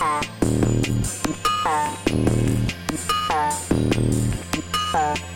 Uh, uh, uh.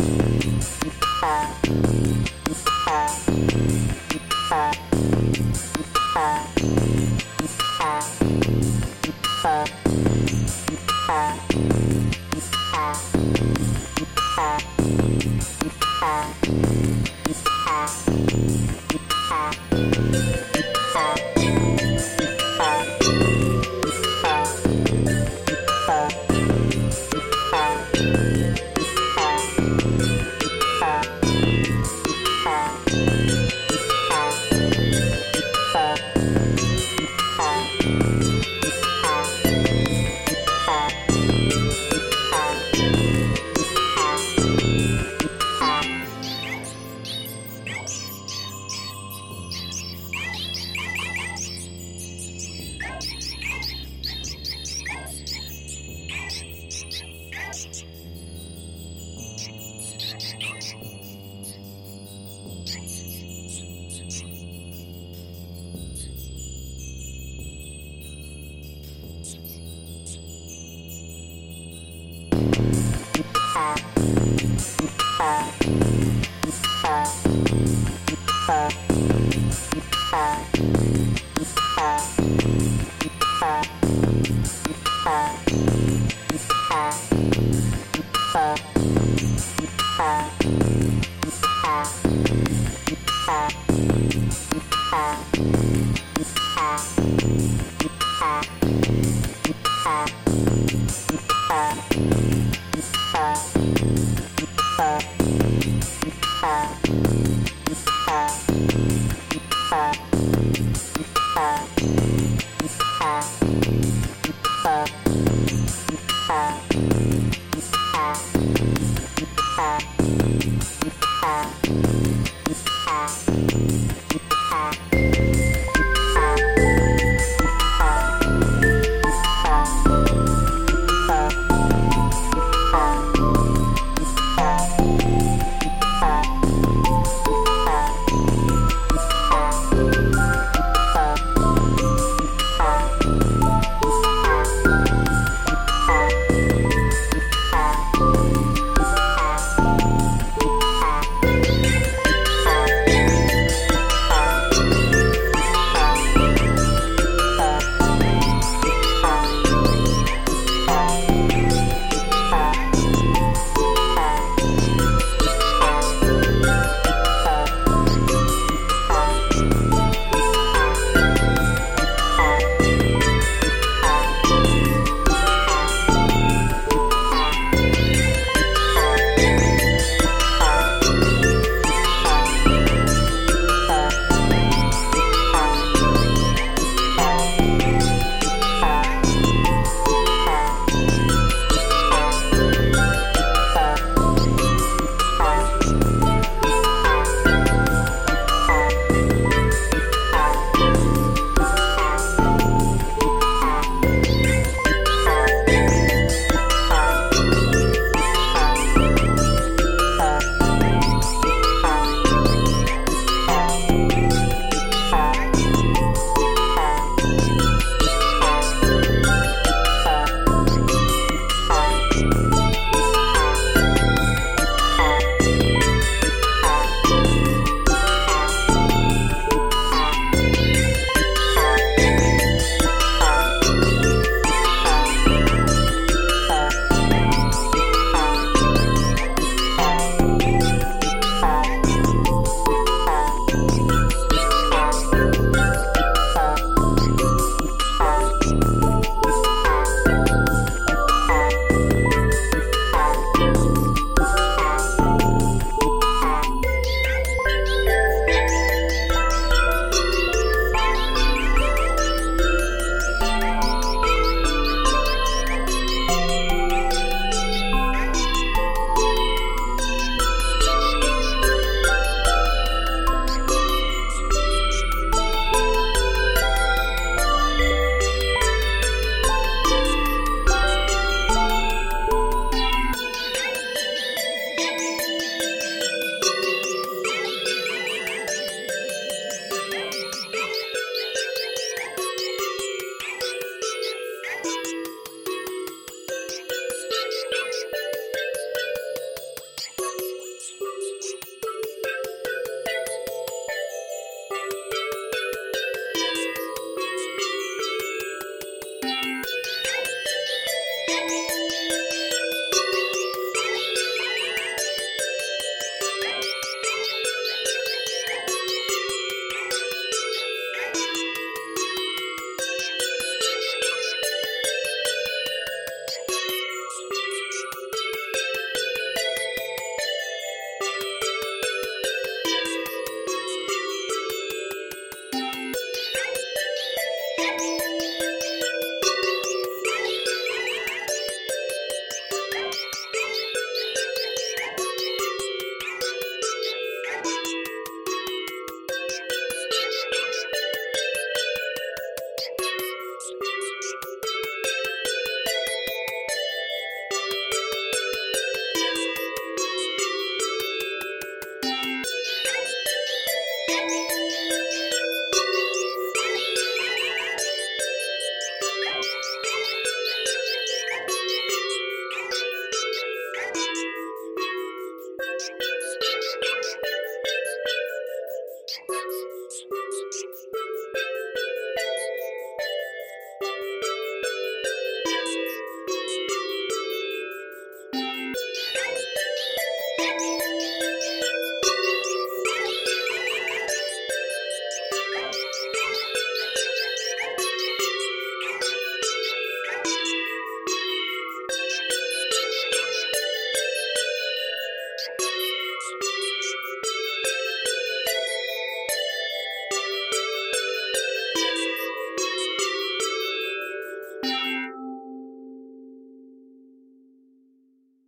ค่ะ